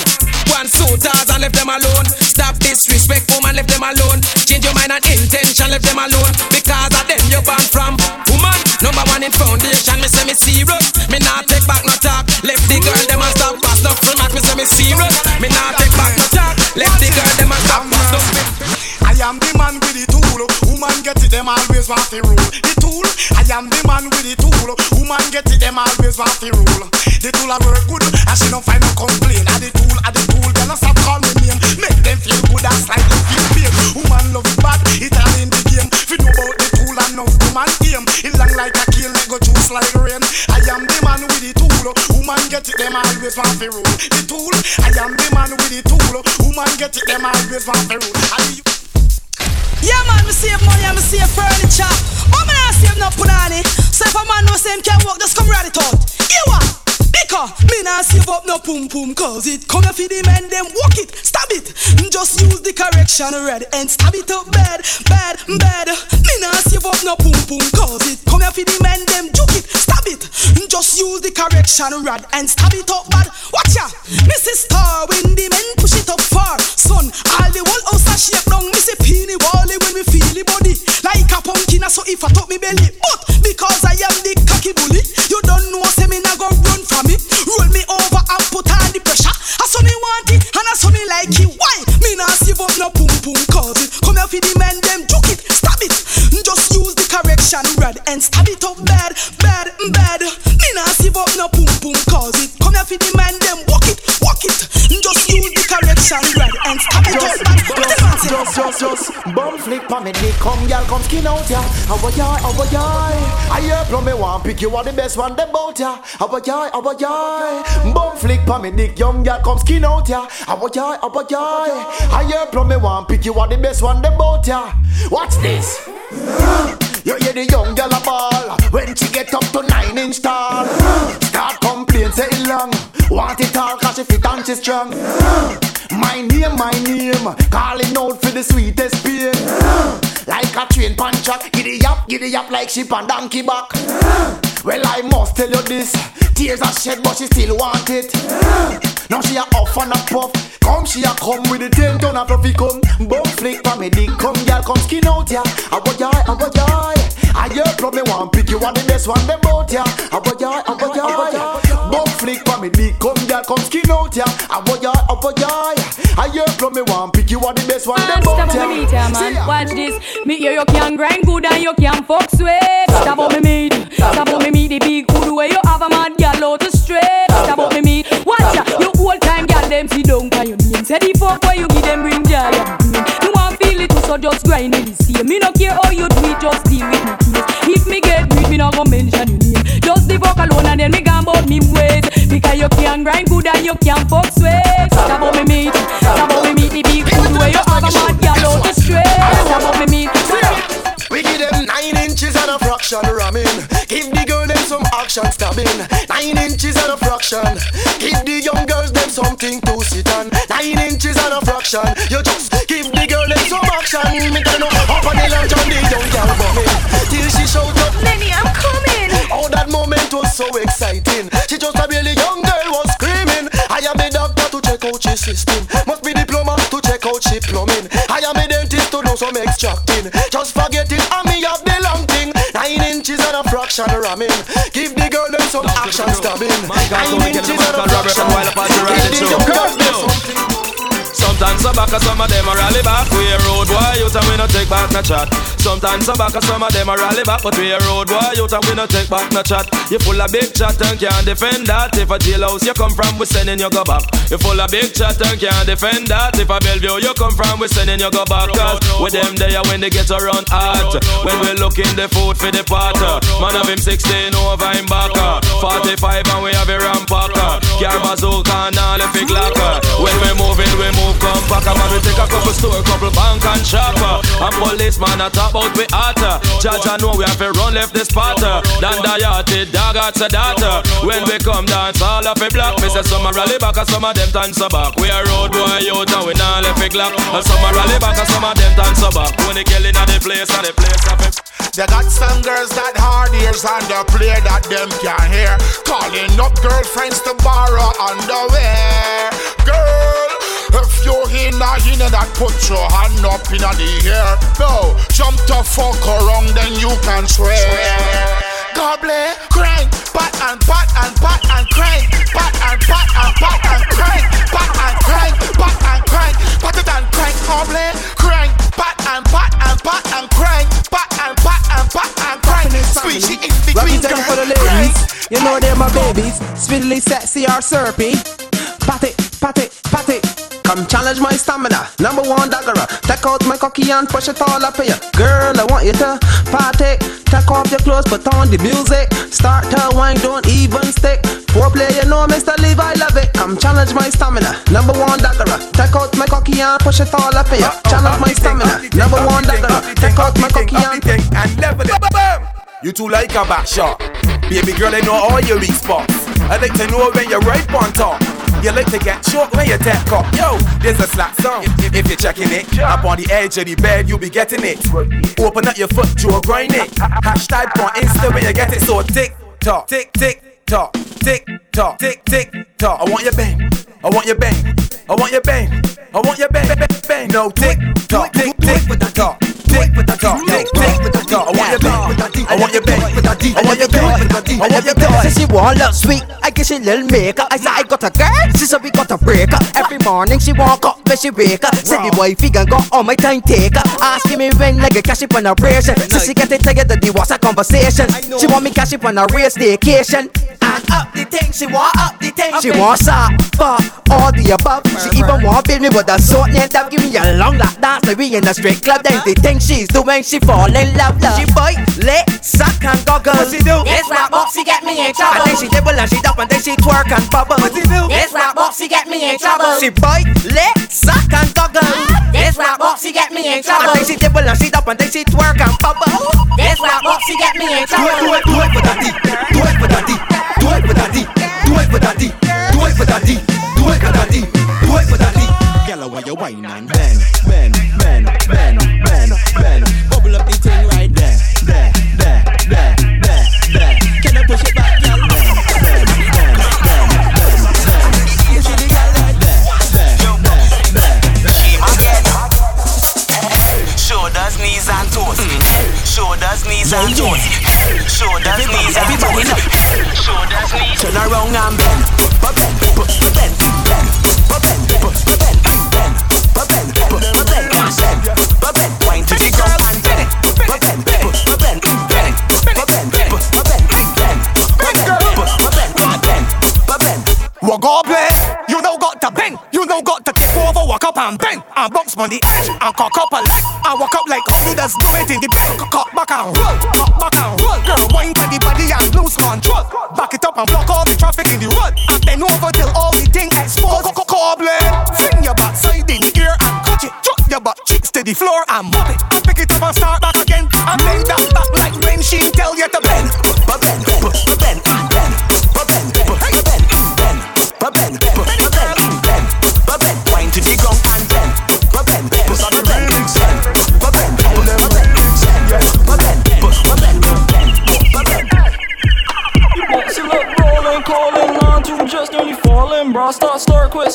One suitors and left them alone. Stop disrespect, woman, left them alone. Change your mind and intention, left them alone. Because of them you born from. Woman, number one in foundation. Me say me serious, me nah take back no talk. Left the girl them a stop no free mark. Me say me serious, me nah take back no talk. Left the girl them a stop no free. I am the man with the tool. Woman get it, them always want to rule. The tool. I am the man with the tool. Woman get it, them always want to rule. The tool I work good, and she don't find no complaint. I the tool, I the tool, girl, stop call me name. Make them feel good, that's like kill me go juice like rain. I am the man with the tool. Oh. Woman get it, them always want to rule. The tool. I am the man with the tool. Oh. Woman get it, them always want to rule. I yeah, man, me save money and me save furniture. But me not save no punani. So if a man say him can work, just come to it. You what? Because me not save up no pum pum Cause it come for the men them walk it, stab it. Mm, just use the correction red and stab it up bad, bad, bad. Me not save up no pum pum Cause it come for the men them juke it, stab it. Mm, just use the correction rod and stab it up bad. Watch ya, Mrs. Star when the men push it up far Son, all the whole house a shake down. Me say peeny wally when we feel the body Like a pumpkin so if I talk me belly. But because I am the cocky bully You don't know say me not go run from me. Roll me over and put on the pressure. I saw me want it and I saw me like it. Why? Me not save up no pum pum cause it. Come here for the men, them juke it, stab it. Just use the correction rod and stab it up bad, bad, bad. Me not save up no pum pum cause it. Come here for the men, them walk it, walk it. Just use the correction rod and stab it up bad. Just, just, just, bum flick pa me dick, come girl, come skin out ya. How a ya, how a ya. I hear from me one pick you are the best one, them bout ya. How a ya, how a ya. Bum flick pa me dick, young girl, come skin out ya. How a ya, how a ya. I hear from me one pick you are the best one, them bout ya. Watch this? You hear the young girl a ball when she get up to nine inch tall. Start complain, say it long. Want it all cause she fit and she strong. Name, my name, calling out for the sweetest pain. Like a train punch track, giddy up, giddy up like sheep and donkey back. Well, I must tell you this. Tears are shed, but she still want it. Now she a off and a puff. Come, she a come with the ten ton of fluffy come. Bum flick for me dick, come girl, come skin out ya. I boy, I boy, I hear from me one pick you are the best one them out ya. I boy, I boy, Bum flick for me dick, come girl, come skin out ya. I boy, I boy, I hear from me one pick you are the best one them ya. Meet ya, man. Ah. Watch this. Me hear you can grind good and you can fuck sweet. Stop on me meat. Stop on me meet the big hood where you have a mad gal out to straight. Stop on me meat. Watch ya. You old time gal them see down can you name. Say the fuck where you give them bring gal. You want feel it so just grind it the same. Me no care how you do it, just deal with me. If me get weak, me not go mention your name. Just the fuck alone and then me about me ways. Because you can grind good and you can fuck sweet. Me meat. Stop on me meat straight. Stop on me meat. We give them nine inches and a fraction ramming. Give the girl them some action stabbing. Nine inches and a fraction. Give the young girls them something to sit on. Nine inches and a fraction. You just give the girl them some action. Me turn up up on the lunch on the young girl bumming. Till she shout up, Lenny, I'm coming. Oh, that moment was so exciting. She just a really young girl was screaming. I am a doctor to check out she system. Must be diploma and a fraction ramming. Give the girl them some action stabbing. Nine inches and a Sometimes some some of them a rally back. We a road boy, you and we no take back no chat. Sometimes some back, some of them a rally back, but we a road boy, you and we no take back no chat. You full of big chat and can't defend that. If a jailhouse you come from, we sending you go back. You full of big chat and can't defend that. If a Bellevue you come from, we sending you go back. Cause with them there when they get around hot. When we looking the food for the potter. Man of him 16 over him back. 45 and we have a rampacker. Car bazooka and all the big locker. When we move moving, we move come back. I'm we take a couple store, couple bank and shopper. And policeman a talk about we hotter. Judge I know we have to run left this spotter. Dan the dog at a data. When we come dance, all of it block Me say some a rally back and some of them dance back. We a road boy out and we not left it glock. And some a rally back and some of them dance back. When they killing at the place and the place of. They got some girls that hard ears and they play that them can't hear. Calling up girlfriends to borrow underwear. Girl, if you in a in that, put your hand up in the air. No, jump to fuck around, then you can swear. Gobble, crank, pat and pat and pat and crank, pat and pat and pat and crank, pat and crank, pat and crank, pat and crank, gobble, crank, pat and pat and pat and pat and crank. Squeeze it in between, Rocky for the ladies, you know they're my babies. Sweetly sexy or syrupy. Pat it, pat it, pat it. Come challenge my stamina. Number one daggerer. Take out my cocky and push it all up here. Girl, I want you to party. Take off your clothes, put on the music. Start to wine, don't even stick. Foreplay, you know, Mr. Leave, I love it. Come challenge my stamina. Number one daggerer. Take out my cocky and push it all up here. Challenge my stamina. Number one daggerer. Take out my cocky and and level it. You too like a back shot. Baby girl, I know all your weak spots. I like to know when you're right on top. You like to get short when you tap up. Yo, there's a slack song. If you're checking it, up on the edge of the bed, you'll be getting it. Open up your foot, you'll grind it. Hashtag on Insta when you get it. So tick tock, tick tick tock, tick tock, tick tick tock. I want your bang. I want your bang. I want your bang. I want your bang. Bang. bang. No tick tock, tick. Tick I want your. Say she want love sweet, I guess she little makeup. I say I got a girl, she said we got a breaker. Every morning she walk up when she wake up. Said the wifey gon' got all my time taker. Asking me when like a cash up on a ration. So she get it together, the what's a conversation. She want me cash up on a real staycation. And up the thing, she want up the thing. She want but all the above. She even want build me with a sword and that give me a long lap dance like we in a straight club. Then the thing she's doing, she fall in love. love. She bite, lit, suck and goggle. What she do? It's rap box, she get me in trouble. And then she dibble and she dump and then she twerk and bubble. What she do? It's rap box, she get me in trouble. She bite, lit, suck and goggle. This rap box, she get me in trouble. And then she dibble and she dump and then she twerk and bubble. This rap box, she get me in trouble. Do it, do it, do it for daddy. Do it for daddy. Do it for daddy. Do it for daddy. Do it for daddy. Do it for daddy. Do it for daddy. Whine and bend, bend, bend, bend, bend, bend. Knees and toes. Shoulders, knees and toes. Shoulders, knees. Turn around and bend, bend, bend, bend, and bend, and bounce on the edge, and cock up a leg, and walk up like how do it in the bed. Cock back and roll, cock back and roll. Girl, wine to the body and lose control. Back it up and block all the traffic in the road, and bend over till all the thing exposed. Cobbler, fling your back side in the air and cut it. Drop your butt cheeks to the floor and mop it.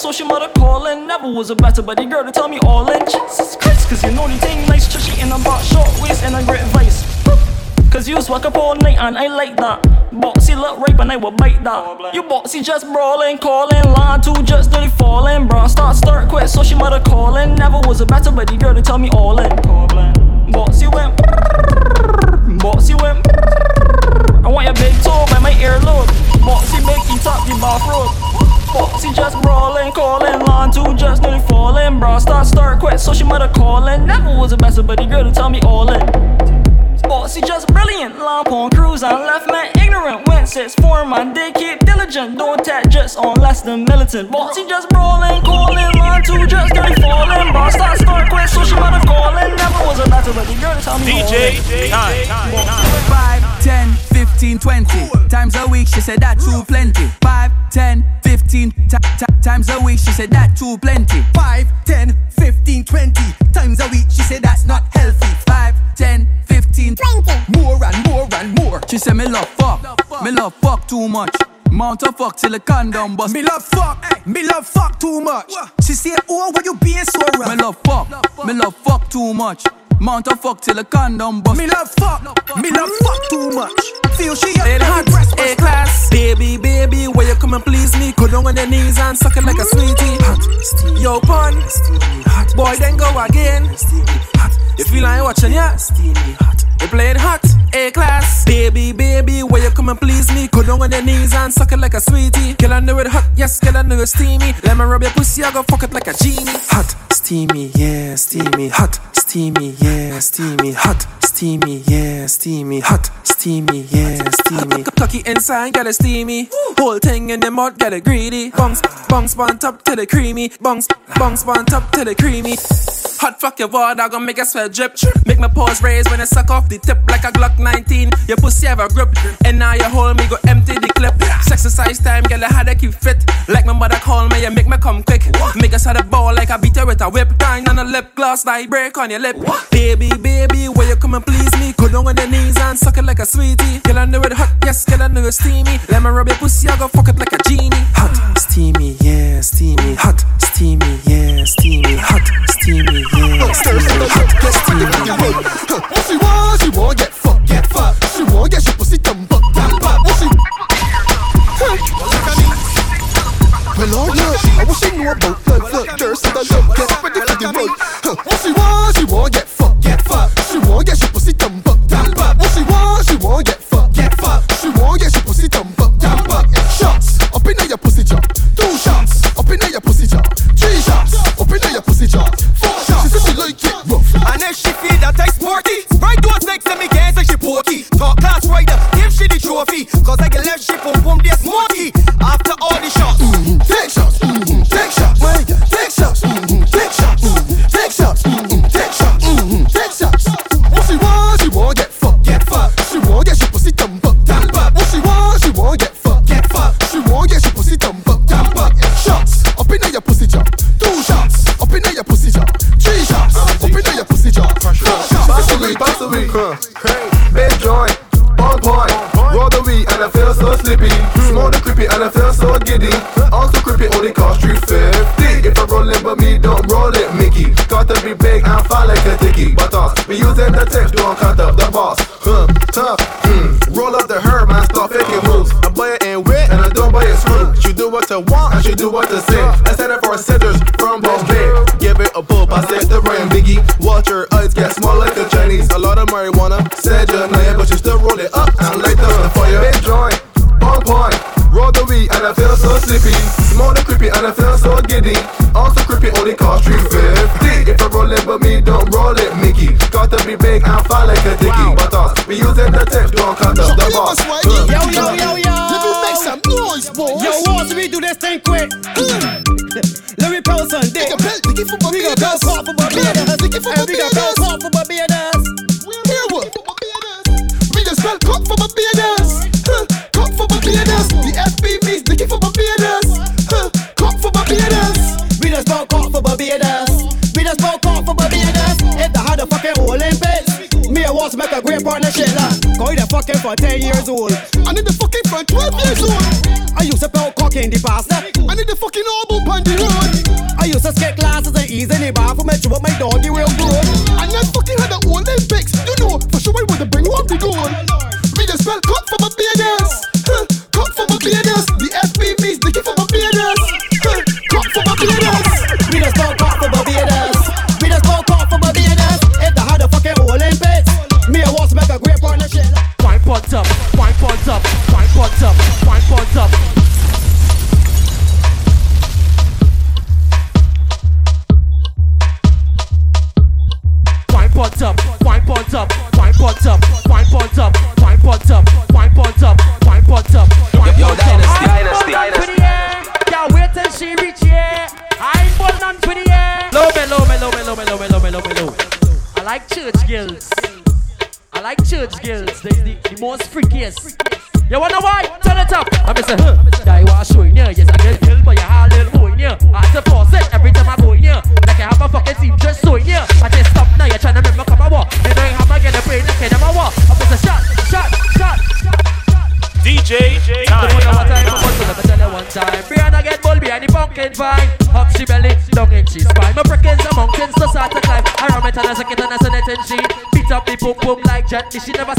Start, quit, so she mother calling. Never was a better buddy girl to tell me all in. Jesus Christ, cause you know the thing nice, chushy in a box, short waist and a great vice. Cause you walk up all night and I like that. Boxy look right and I will bite that. You boxy just brawling, calling, line two just nearly falling. Bra start, start, quit, so she mother calling. Never was a better buddy girl to tell me all in. Boxy went, boxy went. I want your big toe by my earlobe. Boxy make you top the bathrobe. Boxy just brawling, calling, line two just nearly falling. Bra start, start, quit, so she mother calling. Never was a better buddy girl to tell me all in. Bossy just brilliant, lamp on cruise and left man ignorant. When says for man, they keep diligent, don't attack just on less than militant. Bossy just brawling, calling, line two just dirty falling. Boss start start quit, so she mother calling. Never was a better but the girl to tell me all it DJ, time. Five, ten, fifteen, twenty times a week. She said that too plenty. Five, ten, fifteen ti- ti- times a week. She said that too plenty. Five, ten, fifteen, twenty times a week. She said that's not healthy. Five, ten, fifteen, twenty more and more and more. She said me love fuck, me love fuck too much. Mount a fuck till the condom bust. Me love fuck, me love fuck too much. She said, oh, why you being so rough? Me love fuck, me love fuck too much. Mount a fuck till the condom bust. Me love fuck, me love fuck too much. Feel she up, hot, breast A class. Baby, baby, where you come and please me? Go down on your knees and suck it like a sweetie. Hot. Yo, pun. Hot. Boy, then go again. Hot. You feel like watching, yeah? We playing hot, A class. Baby, baby, where you come and please me? Go down on your knees and suck it like a sweetie. I know it hot, yes, I know it steamy. Let me rub your pussy, I go fuck it like a genie. Hot, steamy, yeah, steamy. Hot, steamy, yeah, steamy. Hot, steamy, yeah, steamy. Hot, steamy, yeah, steamy. Cocky inside, get it steamy. Whole thing in the mud, get it greedy. Bungs, bungs, on top to the creamy. Bungs, bungs, on top to the creamy. Hot fuck your water, gonna make a sweat drip. Make my paws raise when I suck off the tip like a Glock 19. Your pussy have a grip, and now you hold me, go empty the clip. Exercise time, girl, I had to keep fit. Like my mother call me, you make me come quick. Make us had a ball like I beat her with a whip. Kind on a lip gloss, like break on your lip. Baby, baby, where you coming please me? Go down on your knees and suck it like a sweetie. Girl, I know it hot, yes, girl, I know it steamy. Let me rub your pussy, I go fuck it like a genie. Hot, steamy, yeah, steamy. Hot, steamy, yeah, steamy. Hot, steamy, yeah, steamy. Hot, steamy. What she want, she want get fucked, get fucked. She want get she pussy dumb up, dumb up. What she? Well, Lord, look, I wish she knew about blood, thirst, and the love. Get She want she pussy dumb up, dumb up. What she want, she want get fucked, get fucked. She want get she pussy dumb up, dumb up. Shots up in your pussy jaw. Two shots up in your pussy jaw. Three shots up in your pussy jaw. Four shots. She said she like it rough. And if she feel that I sporty, right those legs and me can't say she pokey. Top class rider, give she the trophy. Cause I can left she boom boom this smoky. After all the shots. Mm-hmm. Take shots, in your pussy jaw. Two shots up in your pussy jaw. Three shots up in your pussy jaw. Four shots. Pass the weed, pass the weed. Big joint, on point. Roll the weed and I feel so slippy. Smoke the creepy and I feel so giddy. Also creepy, only cost 350. If I roll it, but me don't roll it, Mickey. Got to be big and fat like a dicky. But us, we using the text, don't cut up the boss. Huh, tough, and I don't buy it screw. She do what I want and she do what I say. I set it for scissors from Bombay. Give it a pull, I said the rain, Biggie. Watch her eyes get small like the Chinese. A lot of marijuana, said your name, but she still roll it up and light up the fire. Big joint, on point. Roll the weed and I feel so sleepy. Smoke the creepy and I feel so giddy. Also creepy only cost 350. If I roll it, but me don't roll it, Mickey. Got to be big and fat like a dicky. But us, we using the text, don't cut up the boss. Yo, yo, yo, yo. Boys. Yo, once we do this thing quick. Let me post on dick. We got We girls hot for Barbados. And we got girls hot for Barbados. Hear what? Me just spell cock for Barbados. Cock for Barbados. The FB means sticky for Barbados. Cock for Barbados. We just spell cock for Barbados. We just spell cock for Barbados. If they had a fucking Olympics, me and Walls make a great partnership. Like, cause they fucking for 10 years old. I need the fucking for 12 years old. I used to spell cock in the past. I need the fucking album on the road. I used to skate classes and ease in the bathroom and chew up my doggy real good. And I fucking had the Olympics. You know, for sure I would have bring one the goal. Me just spell cock for Barbados. Huh. Cock for my Barbados. The FB means sticky for Barbados. Huh. Cock for my Barbados. We just spell cock for my Barbados. We just spell cock for my Barbados. If they had a fucking Olympics, me and Walls make a great partnership. Wine pot up, wine pot up, wine pot up, Wine pot up, wine pot up, wine pot up, wine pot up, wine pot up, wine pot up, wine pot up. Yo, dynasty, dynasty, dynasty. Yeah, wait till she reach here. I ain't put none for the air. Low. I like church girls. I like church girls. They the, the most freakiest. Boom. She never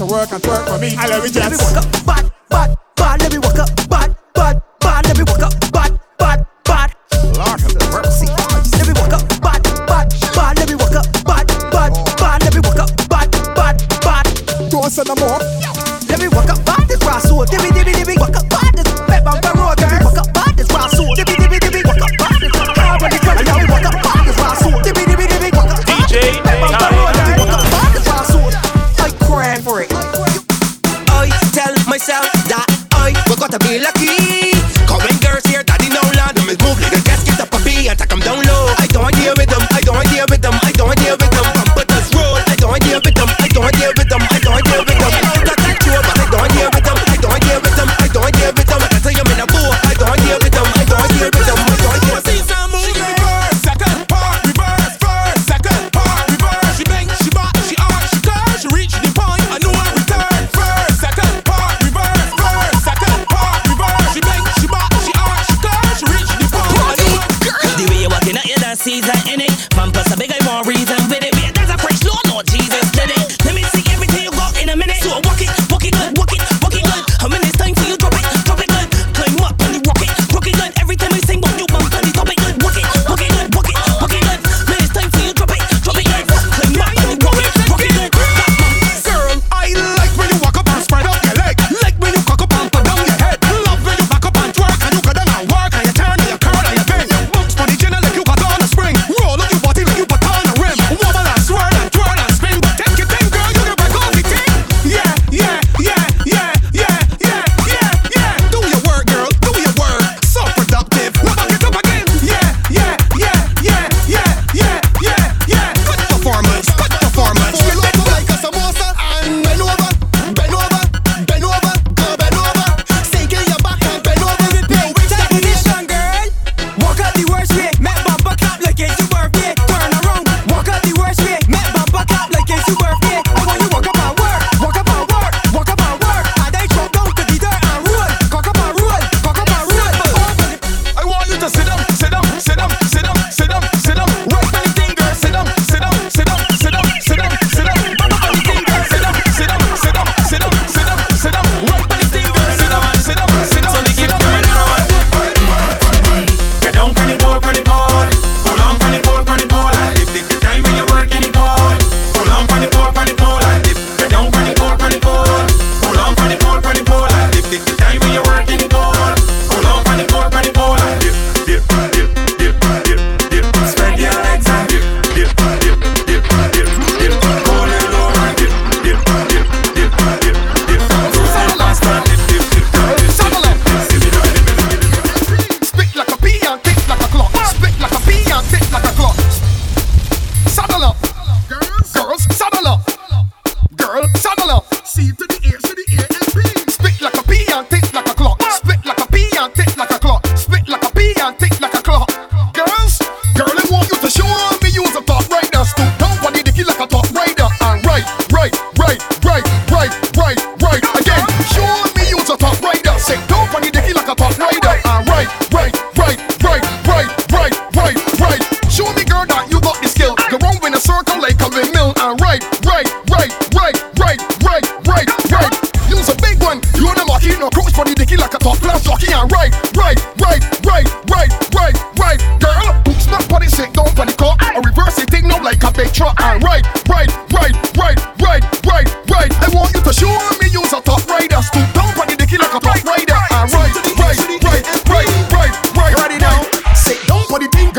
to work and twerk for me. I love it, Let me walk up, bad, bad, bad. Let me walk up, bad, bad, bad. Let me walk up, bad, bad, bad. Lord have mercy. Let me walk up, bad, bad, bad. Let me walk up, bad, bad, bad. Let me walk up, bad, bad, bad. Don't say no more.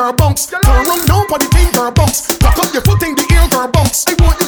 girl bunks, girl run down for the think girl bumps. Rock up your foot in the air, girl bumps. I want you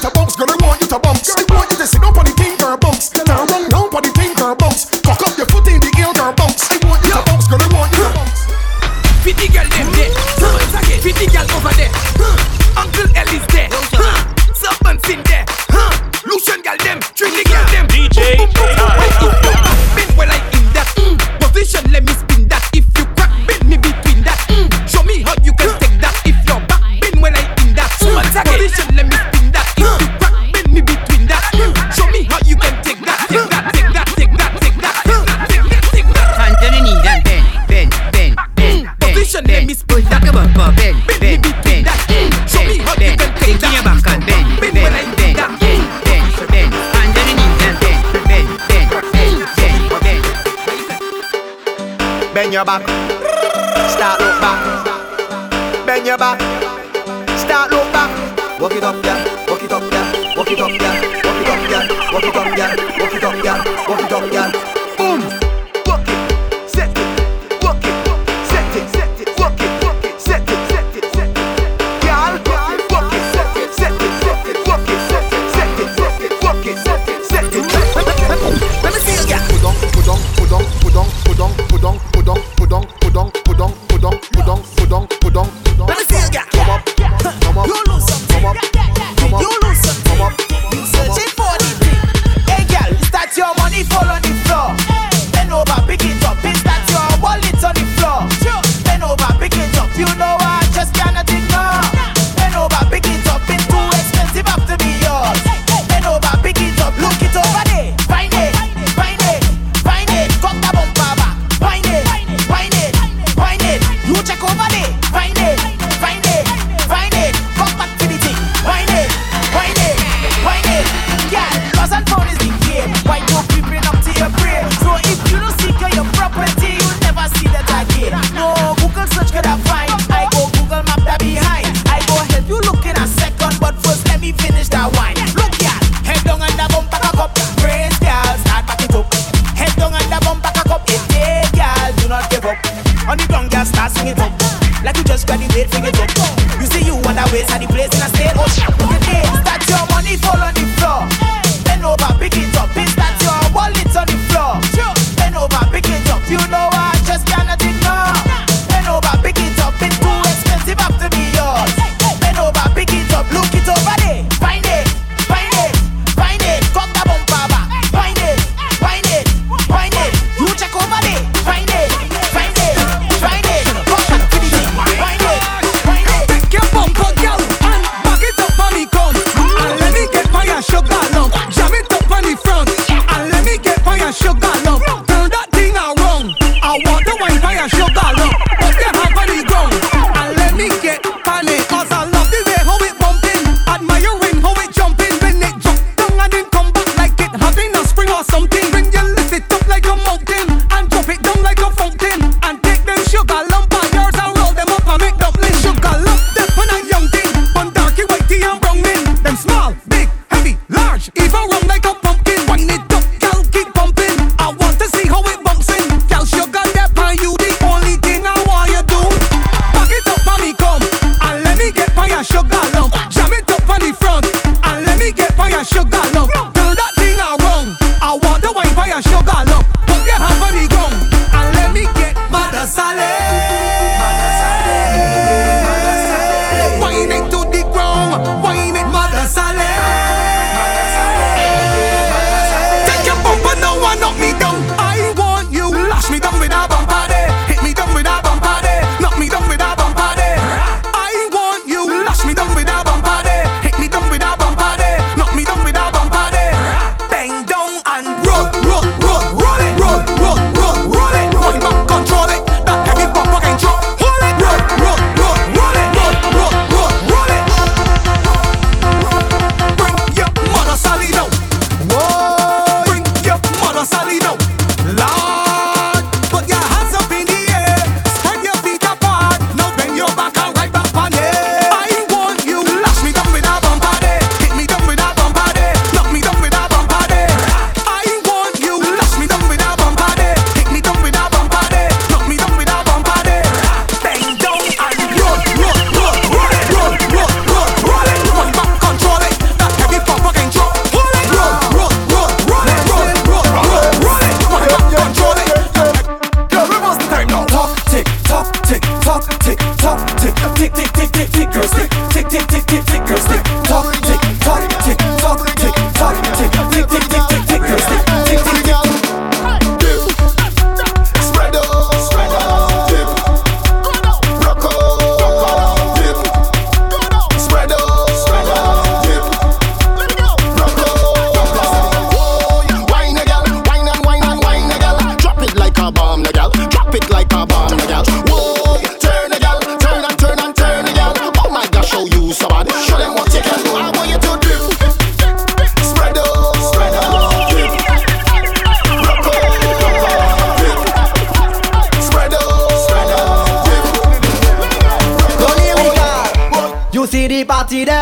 back.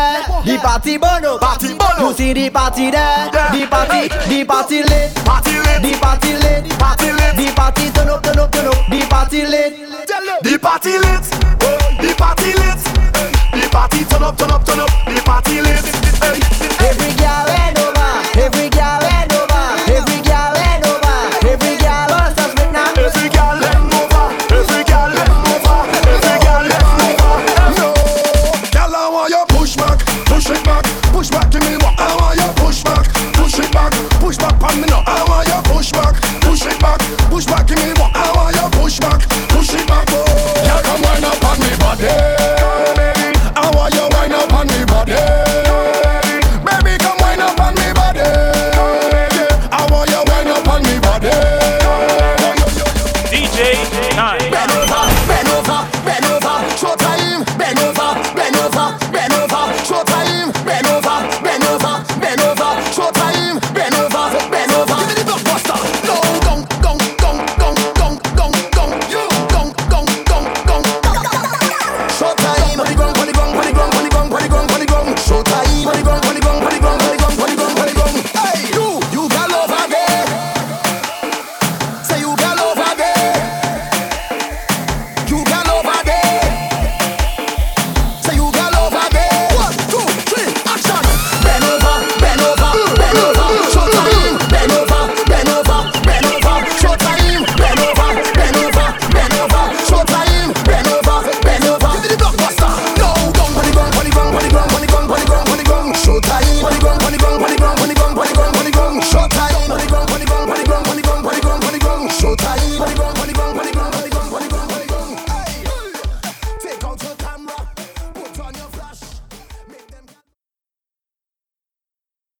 There, the party burn up. Party burn up. You see the party there, the party, the party lit. Party lit. The party lit. Party lit. The party turn up, turn up, turn up. The party lit. The party lit. The party lit. The party turn up, turn up, turn up. The party lit. Every girl head over, every